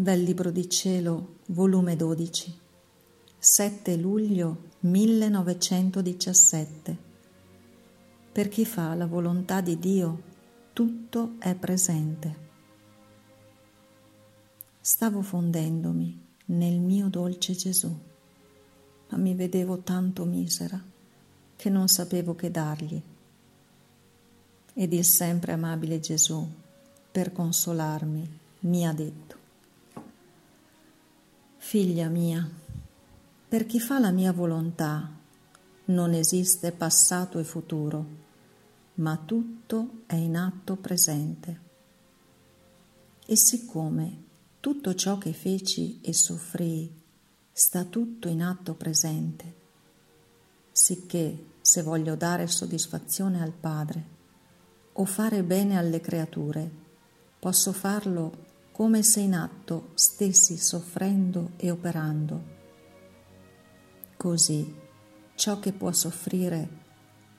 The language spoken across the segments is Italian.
Dal Libro di Cielo, volume 12, 7 luglio 1917. Per chi fa la volontà di Dio, tutto è presente. Stavo fondendomi nel mio dolce Gesù, ma mi vedevo tanto misera che non sapevo che dargli. Ed il sempre amabile Gesù, per consolarmi, mi ha detto, Figlia mia, per chi fa la mia volontà non esiste passato e futuro, ma tutto è in atto presente. E siccome tutto ciò che feci e soffrii sta tutto in atto presente, sicché se voglio dare soddisfazione al Padre o fare bene alle creature, posso farlo come se in atto stessi soffrendo e operando. Così ciò che può soffrire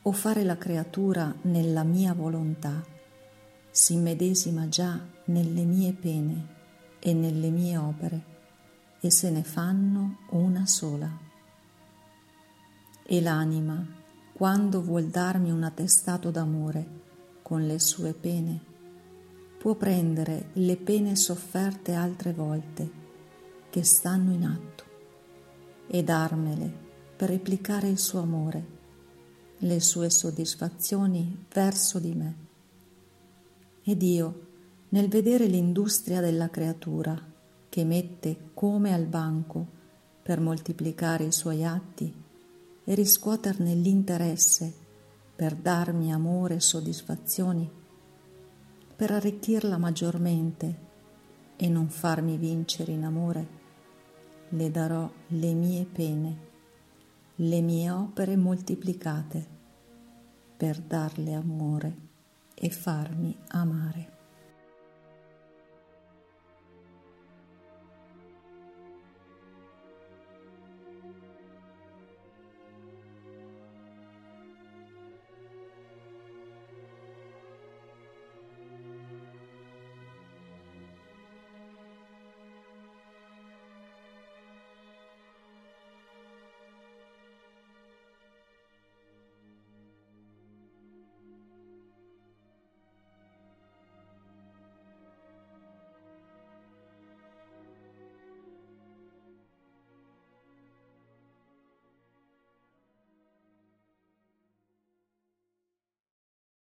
o fare la creatura nella mia volontà si medesima già nelle mie pene e nelle mie opere e se ne fanno una sola. E l'anima, quando vuol darmi un attestato d'amore con le sue pene, può prendere le pene sofferte altre volte che stanno in atto e darmele per replicare il suo amore, le sue soddisfazioni verso di me. Ed io, nel vedere l'industria della creatura che mette come al banco per moltiplicare i suoi atti e riscuoterne l'interesse per darmi amore e soddisfazioni, per arricchirla maggiormente e non farmi vincere in amore, le darò le mie pene, le mie opere moltiplicate, per darle amore e farmi amare.